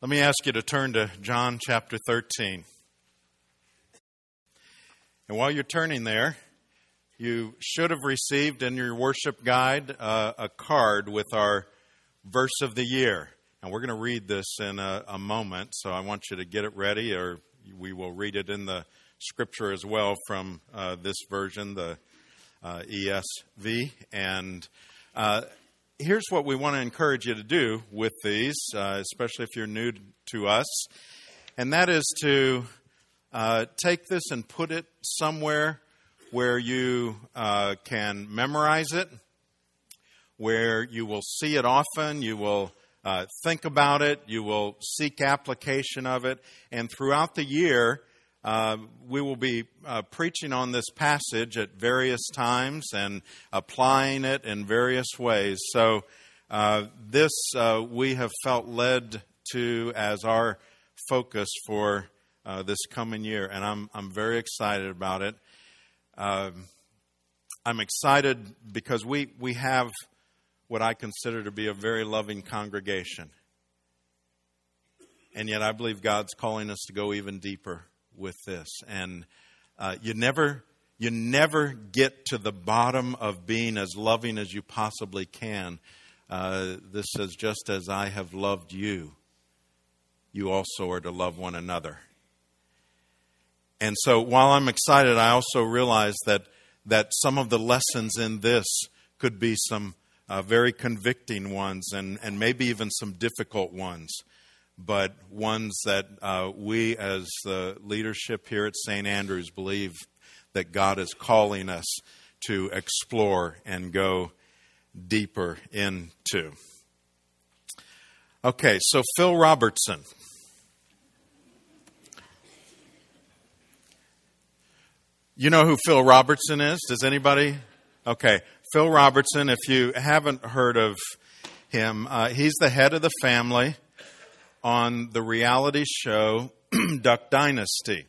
Let me ask you to turn to John chapter 13. And while you're turning there, you should have received in your worship guide uh, a card with our verse of the year. And we're going to read this in a, a, moment, so I want you to get it ready, or we will read it in the scripture as well from uh, this version, the uh, ESV. And uh, here's what we want to encourage you to do with these, uh, especially if you're new to us, and that is to uh, take this and put it somewhere where you uh, can memorize it, where you will see it often, you will uh, think about it, you will seek application of it, and throughout the year, uh, we will be uh, preaching on this passage at various times and applying it in various ways. So, uh, this uh, we have felt led to as our focus for uh, this coming year, and I'm, I'm very excited about it. Um, I'm excited because we, we have what I consider to be a very loving congregation. And yet, I believe God's calling us to go even deeper with this. And uh, you never you never get to the bottom of being as loving as you possibly can. Uh, this says, just as I have loved you, you also are to love one another. And so while I'm excited, I also realize that, that some of the lessons in this could be some uh, very convicting ones and, and maybe even some difficult ones but ones that uh, we as the leadership here at St. Andrews believe that God is calling us to explore and go deeper into. Okay, so Phil Robertson. You know who Phil Robertson is? Does anybody? Okay, Phil Robertson, if you haven't heard of him, uh, he's the head of the family on the reality show Duck Dynasty.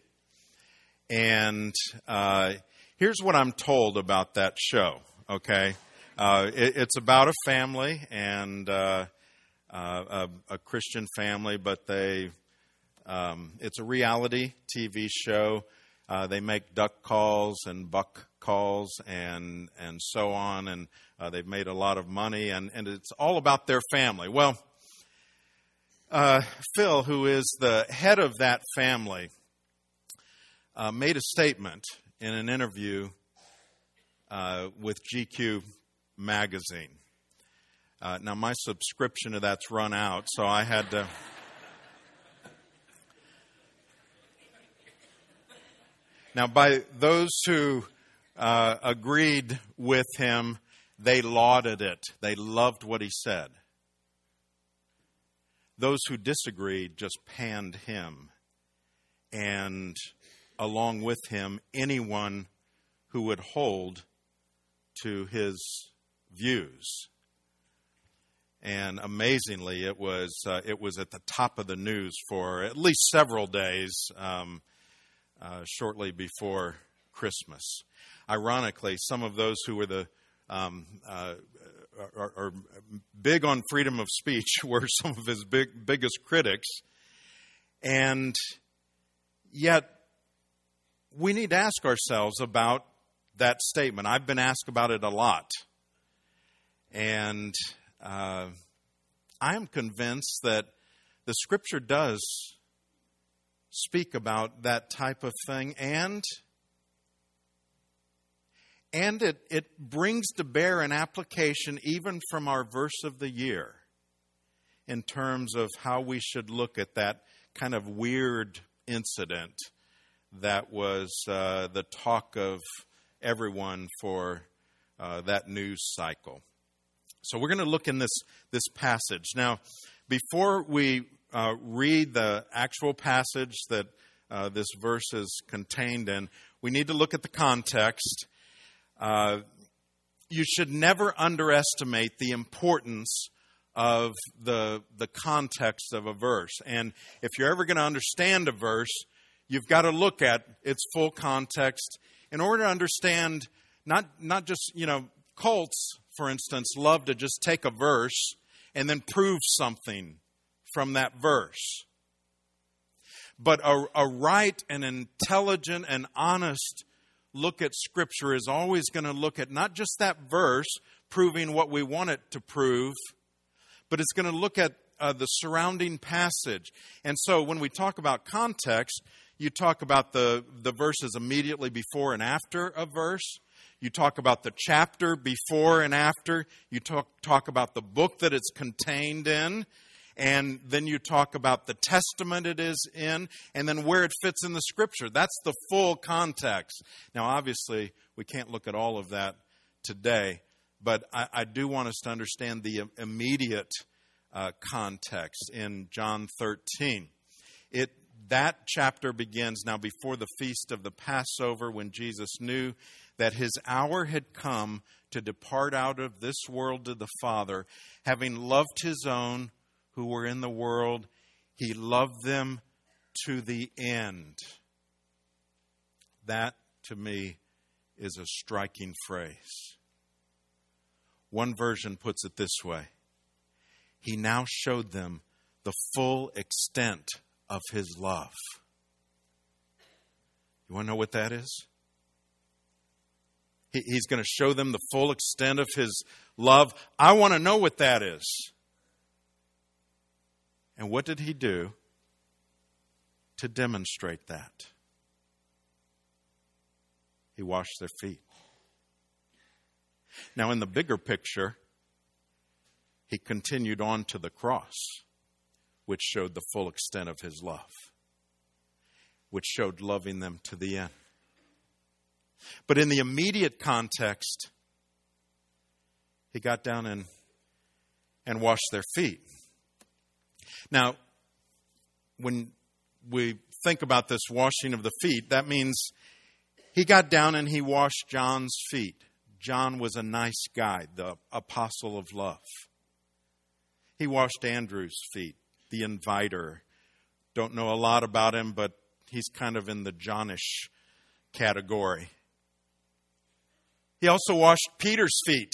And uh, here's what I'm told about that show, okay? Uh, it, it's about a family and uh, uh a, a, Christian family, but they um, it's a reality TV show. Uh, they make duck calls and buck calls and and so on, and uh, they've made a lot of money, and, and it's all about their family. Well, uh, Phil, who is the head of that family, uh, made a statement in an interview uh, with GQ magazine. Uh, now, my subscription to that's run out, so I had to. now, by those who uh, agreed with him, they lauded it. They loved what he said. Those who disagreed just panned him, and along with him, anyone who would hold to his views. And amazingly, it was uh, it was at the top of the news for at least several days um, uh, shortly before Christmas. Ironically, some of those who were the um, uh, are, are, big on freedom of speech were some of his big, biggest critics. And yet, we need to ask ourselves about that statement. I've been asked about it a lot. And uh, I am convinced that the scripture does speak about that type of thing and and it, it brings to bear an application even from our verse of the year in terms of how we should look at that kind of weird incident that was uh, the talk of everyone for uh, that news cycle. So we're going to look in this, this passage. Now, before we uh, read the actual passage that uh, this verse is contained in, we need to look at the context uh, you should never underestimate the importance of the, the context of a verse. And if you're ever going to understand a verse, you've got to look at its full context in order to understand not, not just, you know, cults, for instance, love to just take a verse and then prove something from that verse. But a, a right and intelligent and honest look at Scripture is always going to look at not just that verse proving what we want it to prove, but it's going to look at uh, the surrounding passage. And so when we talk about context, you talk about the, the verses immediately before and after a verse. You talk about the chapter before and after. You talk, talk about the book that it's contained in. And then you talk about the testament it is in, and then where it fits in the scripture. That's the full context. Now, obviously, we can't look at all of that today, but I, I do want us to understand the immediate uh, context in John 13. It that chapter begins now before the feast of the Passover when Jesus knew that his hour had come to depart out of this world to the Father, having loved his own who were in the world, he loved them to the end. That, to me, is a striking phrase. One version puts it this way He now showed them the full extent of his love. You want to know what that is? He's going to show them the full extent of his love. I want to know what that is. And what did he do to demonstrate that? He washed their feet. Now, in the bigger picture, he continued on to the cross which showed the full extent of his love, which showed loving them to the end. But in the immediate context, he got down and, and washed their feet. Now, when we think about this washing of the feet, that means he got down and he washed John's feet. John was a nice guy, the apostle of love. He washed Andrew's feet the inviter. Don't know a lot about him, but he's kind of in the Johnish category. He also washed Peter's feet.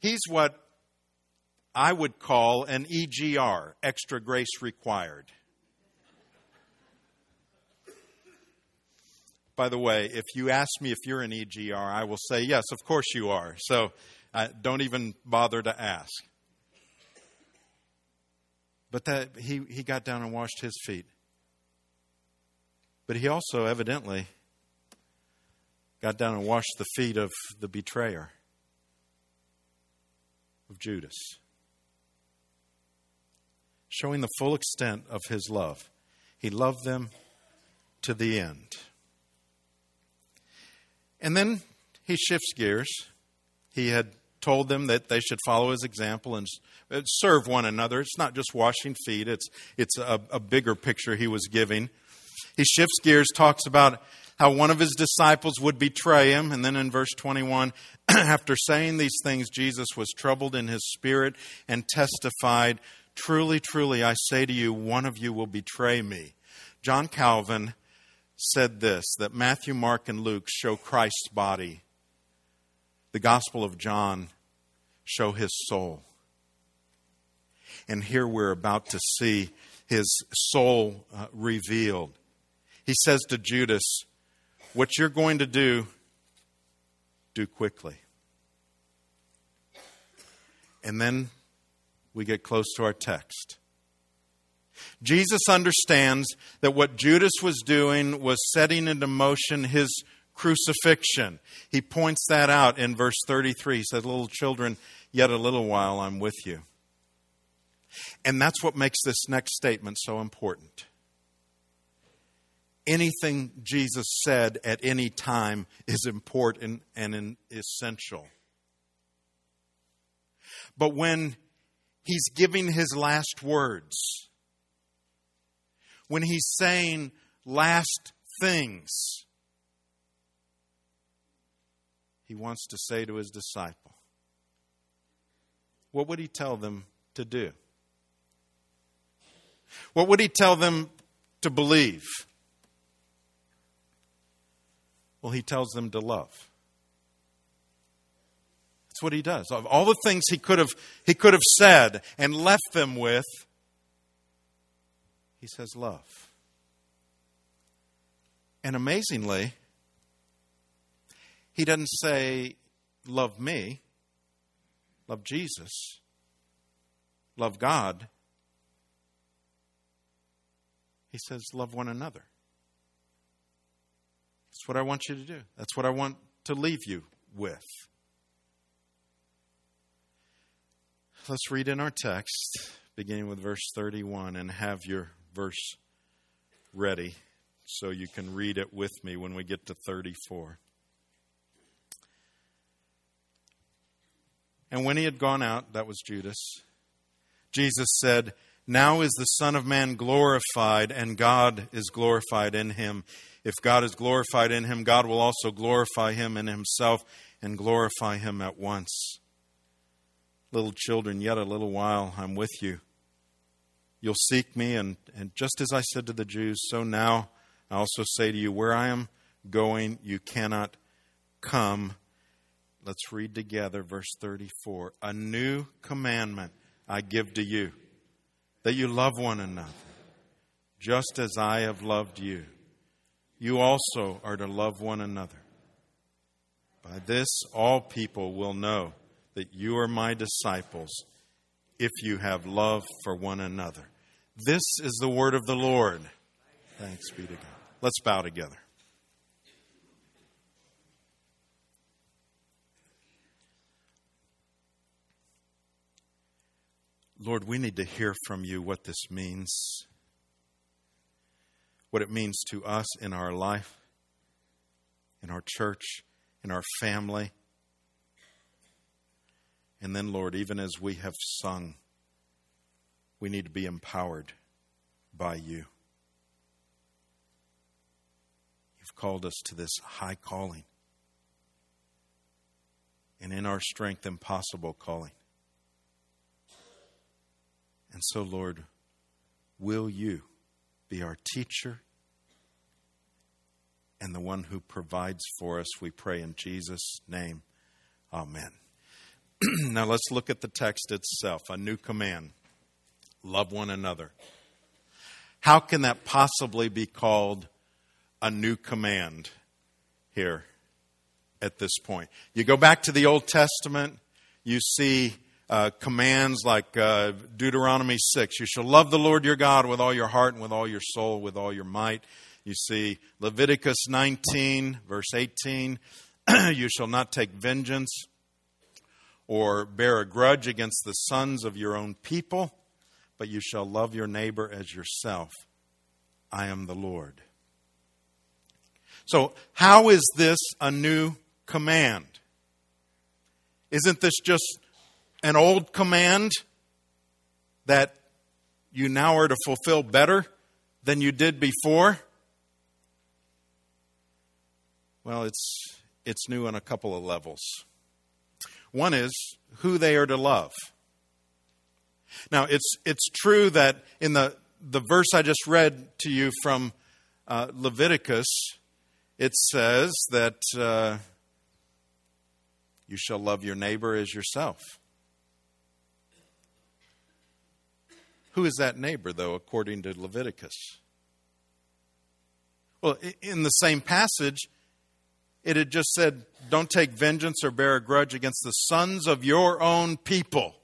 He's what I would call an EGR, extra grace required. By the way, if you ask me if you're an EGR, I will say, yes, of course you are. So uh, don't even bother to ask. But that he, he got down and washed his feet. But he also evidently got down and washed the feet of the betrayer, of Judas, showing the full extent of his love. He loved them to the end. And then he shifts gears. He had told them that they should follow his example and uh, serve one another. It's not just washing feet, it's, it's a, a bigger picture he was giving. He shifts gears, talks about how one of his disciples would betray him. And then in verse 21, after saying these things, Jesus was troubled in his spirit and testified, Truly, truly, I say to you, one of you will betray me. John Calvin said this that Matthew, Mark, and Luke show Christ's body. The Gospel of John show his soul. And here we're about to see his soul uh, revealed. He says to Judas, What you're going to do, do quickly. And then we get close to our text. Jesus understands that what Judas was doing was setting into motion his crucifixion. He points that out in verse 33. He says, Little children, yet a little while I'm with you. And that's what makes this next statement so important. Anything Jesus said at any time is important and essential. But when he's giving his last words, when he's saying last things, he wants to say to his disciple, what would he tell them to do? What would he tell them to believe? Well, he tells them to love. That's what he does. Of all the things he could have he could have said and left them with, he says love. And amazingly, he doesn't say love me, love Jesus, love God. He says love one another. That's what I want you to do. That's what I want to leave you with. Let's read in our text, beginning with verse 31, and have your verse ready so you can read it with me when we get to 34. And when he had gone out, that was Judas, Jesus said, Now is the Son of Man glorified, and God is glorified in him. If God is glorified in him, God will also glorify him in himself and glorify him at once. Little children, yet a little while I'm with you. You'll seek me, and, and just as I said to the Jews, so now I also say to you, where I am going, you cannot come. Let's read together verse 34. A new commandment I give to you, that you love one another, just as I have loved you. You also are to love one another. By this, all people will know that you are my disciples if you have love for one another. This is the word of the Lord. Thanks be to God. Let's bow together. Lord, we need to hear from you what this means, what it means to us in our life, in our church, in our family and then, Lord, even as we have sung, we need to be empowered by you. You've called us to this high calling, and in our strength, impossible calling. And so, Lord, will you be our teacher and the one who provides for us? We pray in Jesus' name. Amen. now let's look at the text itself a new command love one another. How can that possibly be called a new command here at this point? You go back to the Old Testament, you see uh, commands like uh, Deuteronomy 6 you shall love the Lord your God with all your heart and with all your soul, with all your might. You see Leviticus 19, verse 18 you shall not take vengeance or bear a grudge against the sons of your own people, but you shall love your neighbor as yourself. I am the Lord. So, how is this a new command? Isn't this just an old command that you now are to fulfill better than you did before? Well, it's, it's new on a couple of levels. One is who they are to love. Now, it's, it's true that in the, the verse I just read to you from uh, Leviticus, it says that uh, you shall love your neighbor as yourself. Who is that neighbor, though, according to Leviticus? Well, in the same passage, it had just said, Don't take vengeance or bear a grudge against the sons of your own people.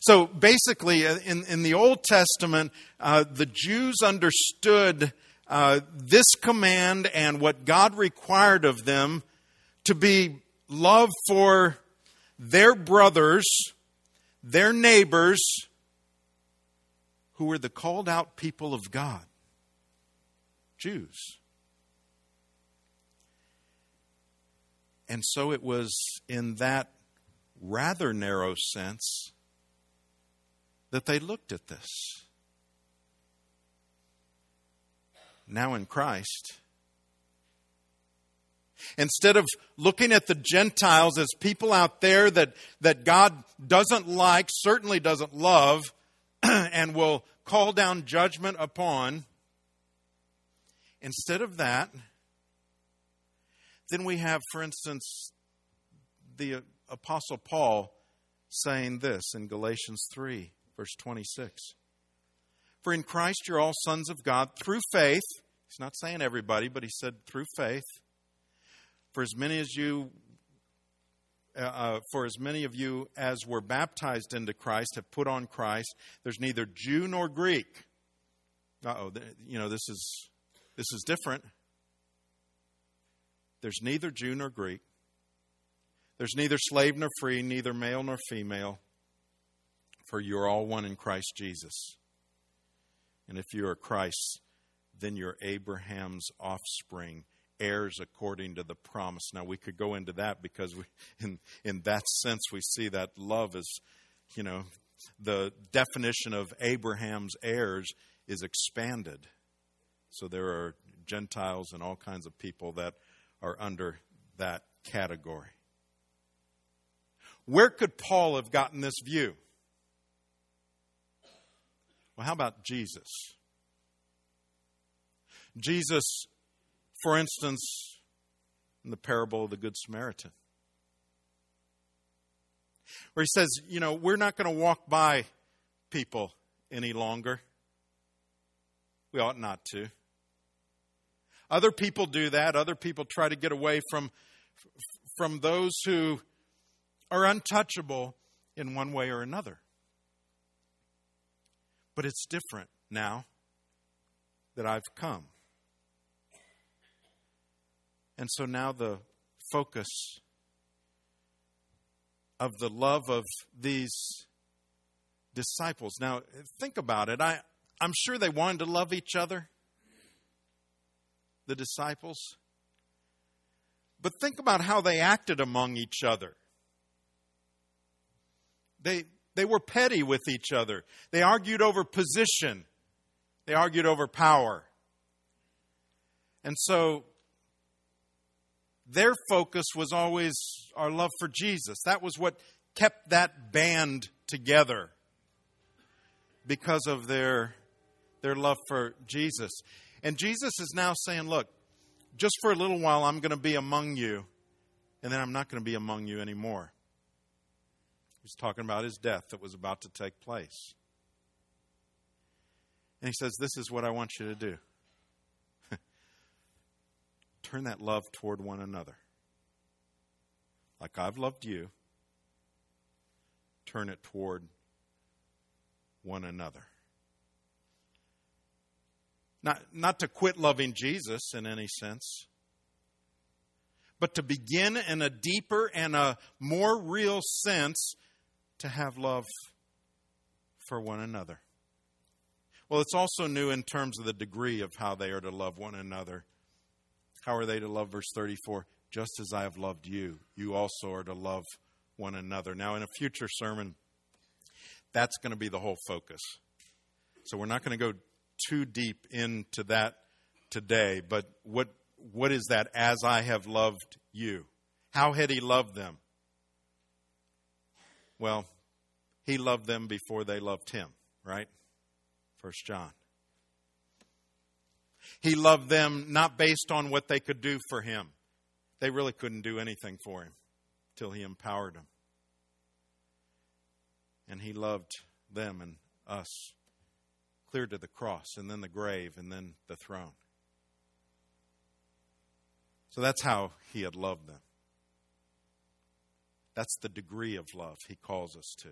So basically, uh, in, in the Old Testament, uh, the Jews understood uh, this command and what God required of them to be love for their brothers, their neighbors, who were the called out people of God Jews. And so it was in that rather narrow sense that they looked at this. Now in Christ, instead of looking at the Gentiles as people out there that, that God doesn't like, certainly doesn't love, and will call down judgment upon, instead of that, then we have, for instance, the Apostle Paul saying this in Galatians 3, verse 26. For in Christ you're all sons of God through faith. He's not saying everybody, but he said through faith. For as many as you uh, uh for as many of you as were baptized into Christ have put on Christ. There's neither Jew nor Greek. oh, you know this is this is different. There's neither Jew nor Greek. There's neither slave nor free, neither male nor female, for you're all one in Christ Jesus. And if you are Christ, then you're Abraham's offspring, heirs according to the promise. Now, we could go into that because we, in, in that sense, we see that love is, you know, the definition of Abraham's heirs is expanded. So there are Gentiles and all kinds of people that are under that category. Where could Paul have gotten this view? Well, how about Jesus? Jesus, for instance, in the parable of the Good Samaritan, where he says, you know, we're not going to walk by people any longer. We ought not to. Other people do that. Other people try to get away from, from those who are untouchable in one way or another. But it's different now that I've come. And so now the focus of the love of these disciples. Now, think about it. I, I'm sure they wanted to love each other the disciples. But think about how they acted among each other. They, they were petty with each other. They argued over position. They argued over power. And so their focus was always our love for Jesus. That was what kept that band together because of their, their love for Jesus. And Jesus is now saying, Look, just for a little while, I'm going to be among you, and then I'm not going to be among you anymore. He's talking about his death that was about to take place. And he says, This is what I want you to do turn that love toward one another. Like I've loved you, turn it toward one another. Not, not to quit loving Jesus in any sense, but to begin in a deeper and a more real sense to have love for one another. Well, it's also new in terms of the degree of how they are to love one another. How are they to love? Verse 34 Just as I have loved you, you also are to love one another. Now, in a future sermon, that's going to be the whole focus. So we're not going to go too deep into that today, but what what is that as I have loved you? How had he loved them? Well, he loved them before they loved him, right? First John. He loved them not based on what they could do for him. They really couldn't do anything for him till he empowered them. And he loved them and us clear to the cross, and then the grave, and then the throne. So that's how he had loved them. That's the degree of love he calls us to.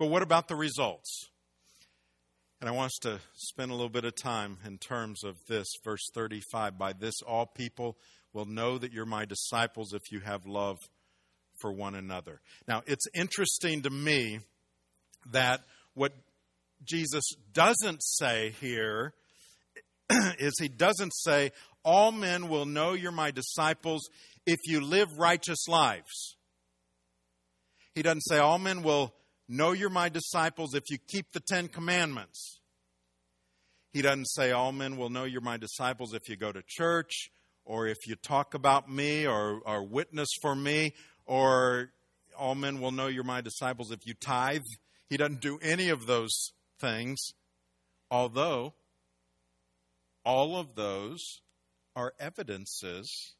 But what about the results? And I want us to spend a little bit of time in terms of this, verse 35. By this, all people will know that you're my disciples if you have love for one another. Now, it's interesting to me that what Jesus doesn't say here is he doesn't say, All men will know you're my disciples if you live righteous lives. He doesn't say, All men will know you're my disciples if you keep the Ten Commandments. He doesn't say, All men will know you're my disciples if you go to church or if you talk about me or, or witness for me or all men will know you're my disciples if you tithe. He doesn't do any of those things, although all of those are evidences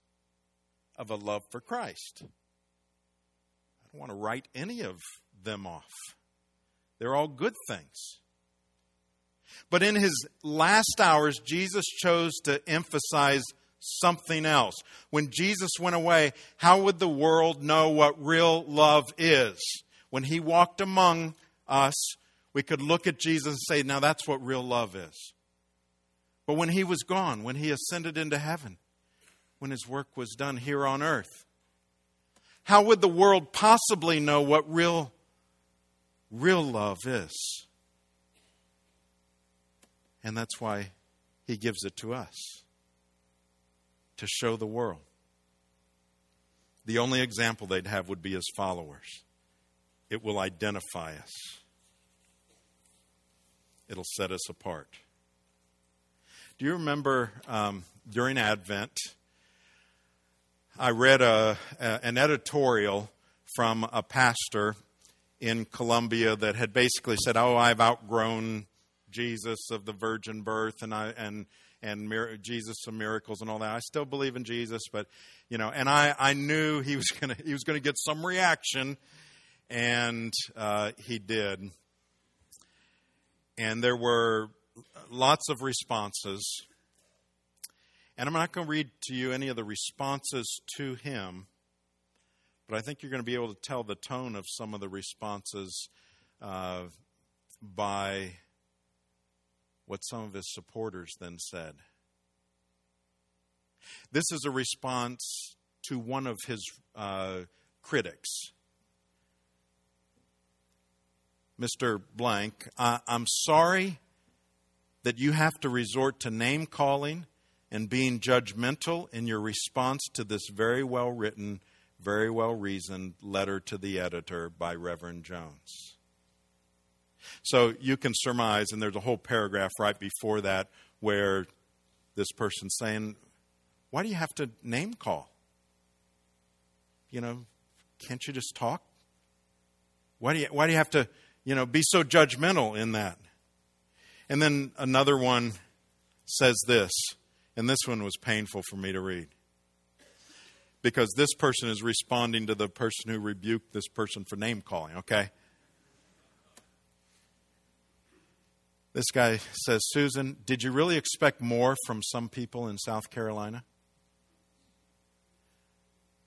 of a love for Christ. I don't want to write any of them off. They're all good things. But in his last hours, Jesus chose to emphasize something else. When Jesus went away, how would the world know what real love is? When he walked among us, we could look at Jesus and say, now that's what real love is. But when he was gone, when he ascended into heaven, when his work was done here on earth, how would the world possibly know what real real love is? And that's why he gives it to us to show the world. The only example they'd have would be his followers. It will identify us, it'll set us apart. Do you remember um, during Advent? I read a, a, an editorial from a pastor in Columbia that had basically said, "Oh, I've outgrown Jesus of the virgin birth, and I and and mir- Jesus of miracles and all that. I still believe in Jesus, but you know, and I I knew he was gonna he was gonna get some reaction, and uh, he did. And there were lots of responses. And I'm not going to read to you any of the responses to him, but I think you're going to be able to tell the tone of some of the responses uh, by what some of his supporters then said. This is a response to one of his uh, critics. Mr. Blank, I, I'm sorry that you have to resort to name calling and being judgmental in your response to this very well written, very well reasoned letter to the editor by Reverend Jones. So you can surmise, and there's a whole paragraph right before that where this person's saying, Why do you have to name call? You know, can't you just talk? Why do you, why do you have to, you know, be so judgmental in that? And then another one says this, and this one was painful for me to read. Because this person is responding to the person who rebuked this person for name calling, okay? This guy says, Susan, did you really expect more from some people in South Carolina?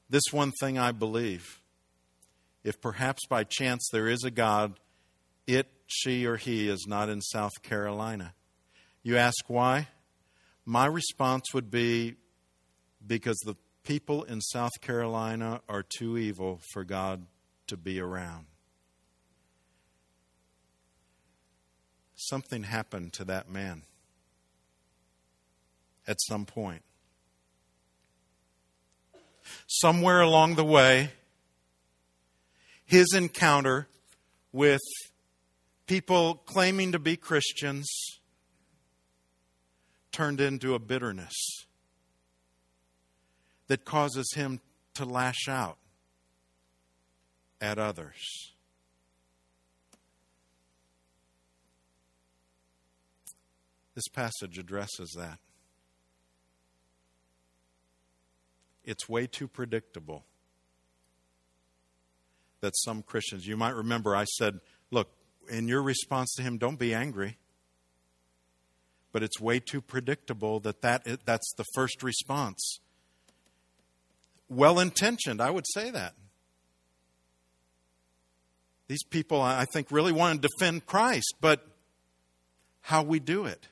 This one thing I believe if perhaps by chance there is a God, it she or he is not in South Carolina. You ask why? My response would be because the people in South Carolina are too evil for God to be around. Something happened to that man at some point. Somewhere along the way, his encounter with people claiming to be Christians turned into a bitterness that causes him to lash out at others. This passage addresses that. It's way too predictable that some Christians, you might remember I said, look, in your response to him, don't be angry. But it's way too predictable that, that that's the first response. Well intentioned, I would say that. These people, I think, really want to defend Christ, but how we do it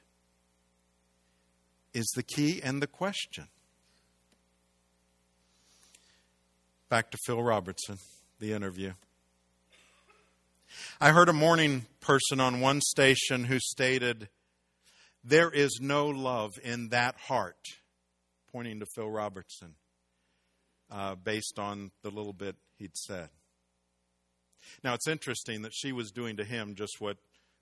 is the key and the question. Back to Phil Robertson, the interview. I heard a morning person on one station who stated, There is no love in that heart, pointing to Phil Robertson, uh, based on the little bit he'd said. Now, it's interesting that she was doing to him just what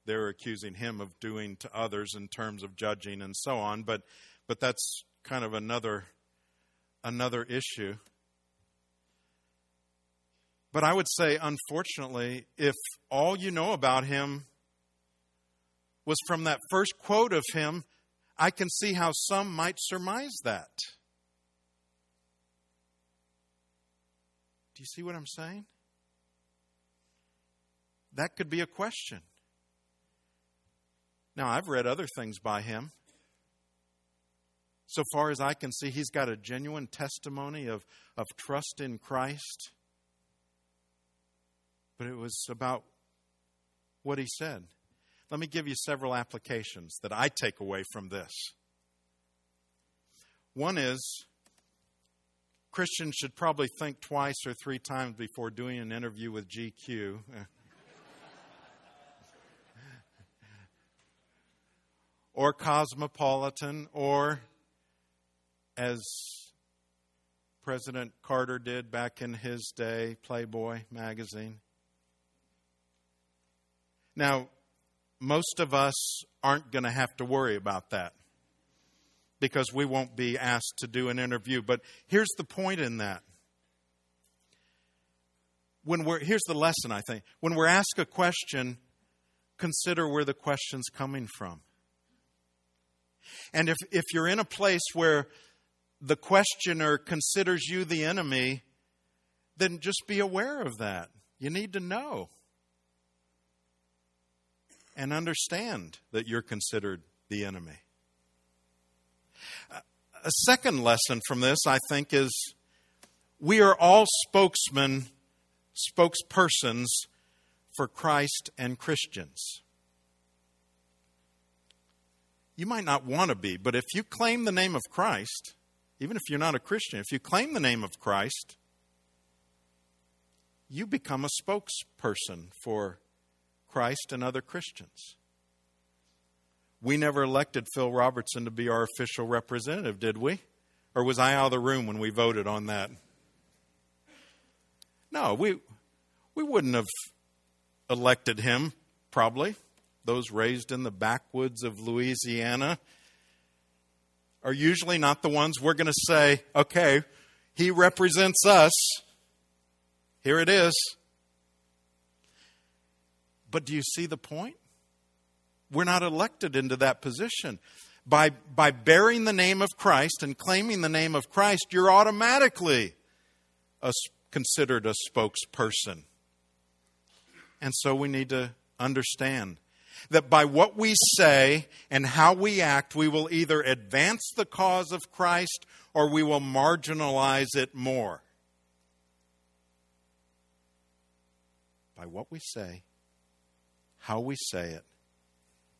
they're accusing him of doing to others in terms of judging and so on, but, but that's kind of another, another issue. But I would say, unfortunately, if all you know about him was from that first quote of him, I can see how some might surmise that. Do you see what I'm saying? That could be a question. Now, I've read other things by him. So far as I can see, he's got a genuine testimony of, of trust in Christ. But it was about what he said. Let me give you several applications that I take away from this. One is Christians should probably think twice or three times before doing an interview with GQ. or Cosmopolitan, or as President Carter did back in his day, Playboy magazine. Now, most of us aren't going to have to worry about that because we won't be asked to do an interview. But here's the point in that. When we're, here's the lesson, I think. When we're asked a question, consider where the question's coming from. And if, if you're in a place where the questioner considers you the enemy, then just be aware of that. You need to know and understand that you're considered the enemy. A second lesson from this, I think, is we are all spokesmen, spokespersons for Christ and Christians. You might not want to be, but if you claim the name of Christ, even if you're not a Christian, if you claim the name of Christ, you become a spokesperson for Christ and other Christians. We never elected Phil Robertson to be our official representative, did we? Or was I out of the room when we voted on that? No, we, we wouldn't have elected him, probably. Those raised in the backwoods of Louisiana are usually not the ones we're going to say, okay, he represents us. Here it is. But do you see the point? We're not elected into that position. By, by bearing the name of Christ and claiming the name of Christ, you're automatically a, considered a spokesperson. And so we need to understand that by what we say and how we act, we will either advance the cause of Christ or we will marginalize it more. By what we say, how we say it,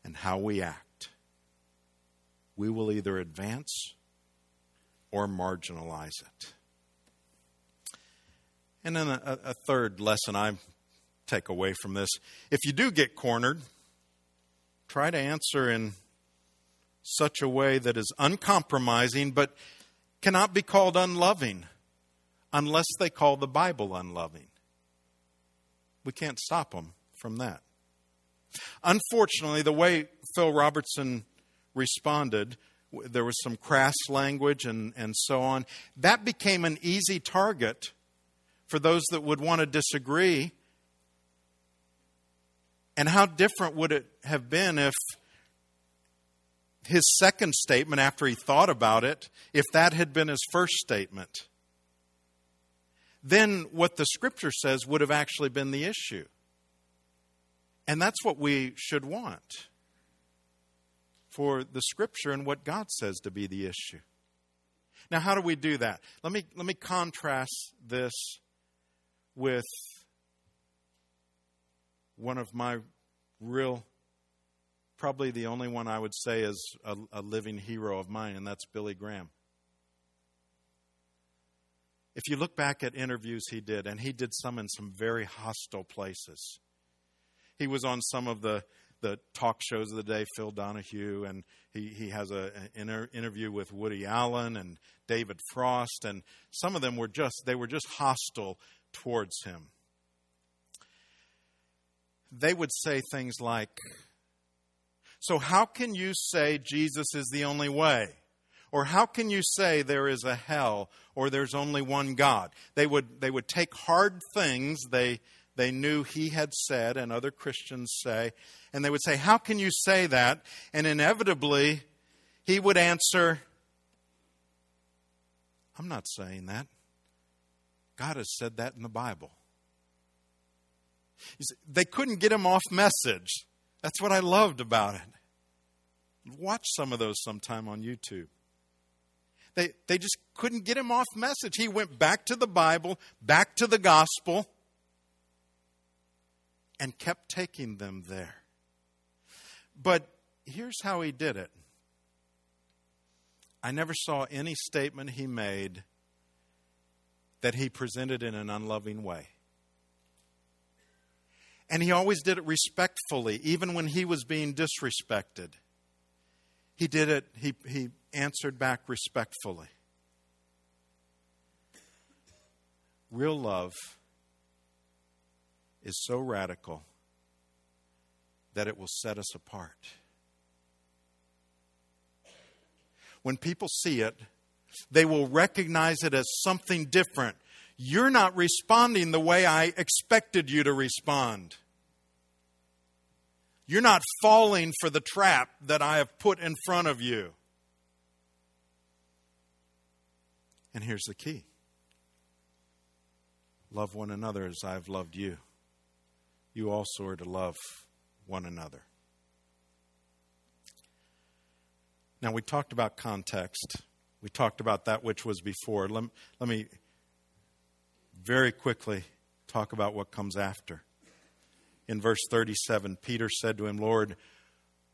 and how we act, we will either advance or marginalize it. And then a, a third lesson I take away from this if you do get cornered, try to answer in such a way that is uncompromising but cannot be called unloving unless they call the Bible unloving. We can't stop them from that. Unfortunately, the way Phil Robertson responded, there was some crass language and, and so on. That became an easy target for those that would want to disagree and how different would it have been if his second statement, after he thought about it, if that had been his first statement? Then what the scripture says would have actually been the issue. And that's what we should want for the scripture and what God says to be the issue. Now, how do we do that? Let me, let me contrast this with one of my real, probably the only one I would say is a, a living hero of mine, and that's Billy Graham. If you look back at interviews he did, and he did some in some very hostile places. He was on some of the, the talk shows of the day, Phil Donahue, and he, he has a, an inter, interview with Woody Allen and David Frost, and some of them were just, they were just hostile towards him they would say things like, So, how can you say Jesus is the only way? Or how can you say there is a hell or there's only one God? They would, they would take hard things they, they knew he had said and other Christians say, and they would say, How can you say that? And inevitably, he would answer, I'm not saying that. God has said that in the Bible. See, they couldn't get him off message. That's what I loved about it. Watch some of those sometime on YouTube. They, they just couldn't get him off message. He went back to the Bible, back to the gospel, and kept taking them there. But here's how he did it I never saw any statement he made that he presented in an unloving way. And he always did it respectfully, even when he was being disrespected. He did it, he, he answered back respectfully. Real love is so radical that it will set us apart. When people see it, they will recognize it as something different. You're not responding the way I expected you to respond. You're not falling for the trap that I have put in front of you. And here's the key love one another as I've loved you. You also are to love one another. Now, we talked about context. We talked about that which was before. Let, let me very quickly talk about what comes after in verse 37, Peter said to him, Lord,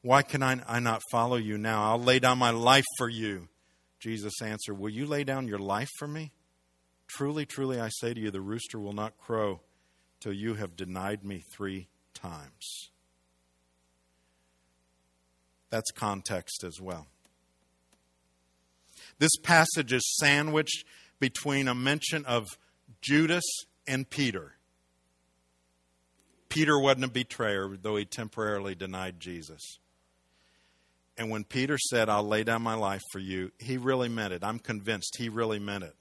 why can I, I not follow you now? I'll lay down my life for you. Jesus answered, Will you lay down your life for me? Truly, truly, I say to you, the rooster will not crow till you have denied me three times. That's context as well. This passage is sandwiched between a mention of Judas and Peter. Peter wasn't a betrayer, though he temporarily denied Jesus. And when Peter said, I'll lay down my life for you, he really meant it. I'm convinced he really meant it.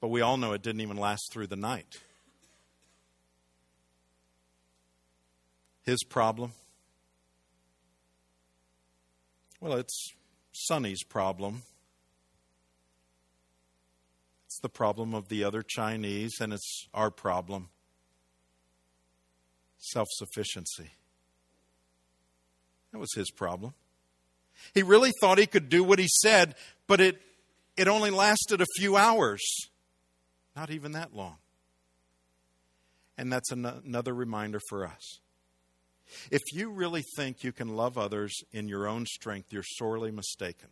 But we all know it didn't even last through the night. His problem? Well, it's Sonny's problem. It's the problem of the other Chinese, and it's our problem self sufficiency. That was his problem. He really thought he could do what he said, but it, it only lasted a few hours, not even that long. And that's an- another reminder for us. If you really think you can love others in your own strength, you're sorely mistaken.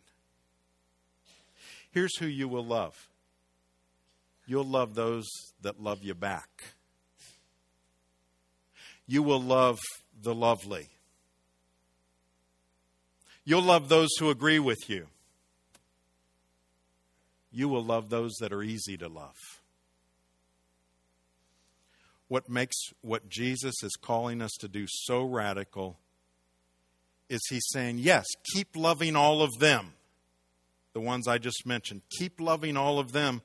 Here's who you will love you'll love those that love you back you will love the lovely. You'll love those who agree with you. You will love those that are easy to love. What makes what Jesus is calling us to do so radical is he's saying, yes, keep loving all of them, the ones I just mentioned. Keep loving all of them.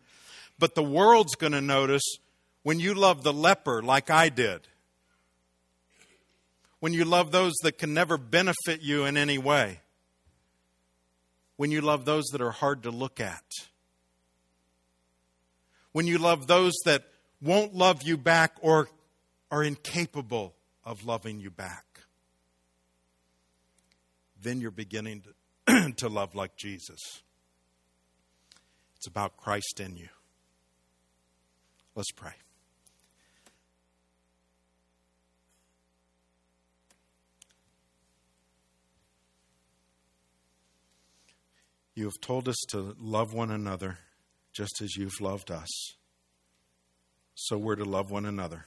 But the world's going to notice when you love the leper like I did when you love those that can never benefit you in any way, when you love those that are hard to look at, when you love those that won't love you back or are incapable of loving you back, then you're beginning to, to love like Jesus. It's about Christ in you. Let's pray. You have told us to love one another just as you've loved us. So we're to love one another.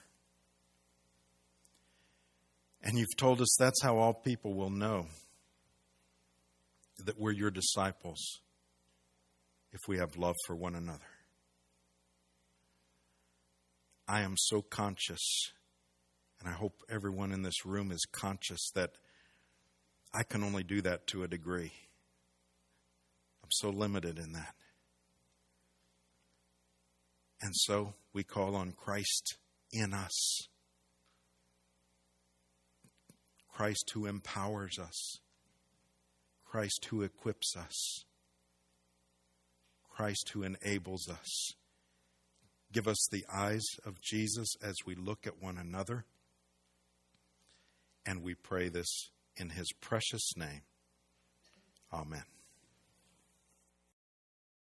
And you've told us that's how all people will know that we're your disciples if we have love for one another. I am so conscious, and I hope everyone in this room is conscious that I can only do that to a degree. I'm so limited in that. And so we call on Christ in us. Christ who empowers us. Christ who equips us. Christ who enables us Give us the eyes of Jesus as we look at one another. And we pray this in his precious name. Amen.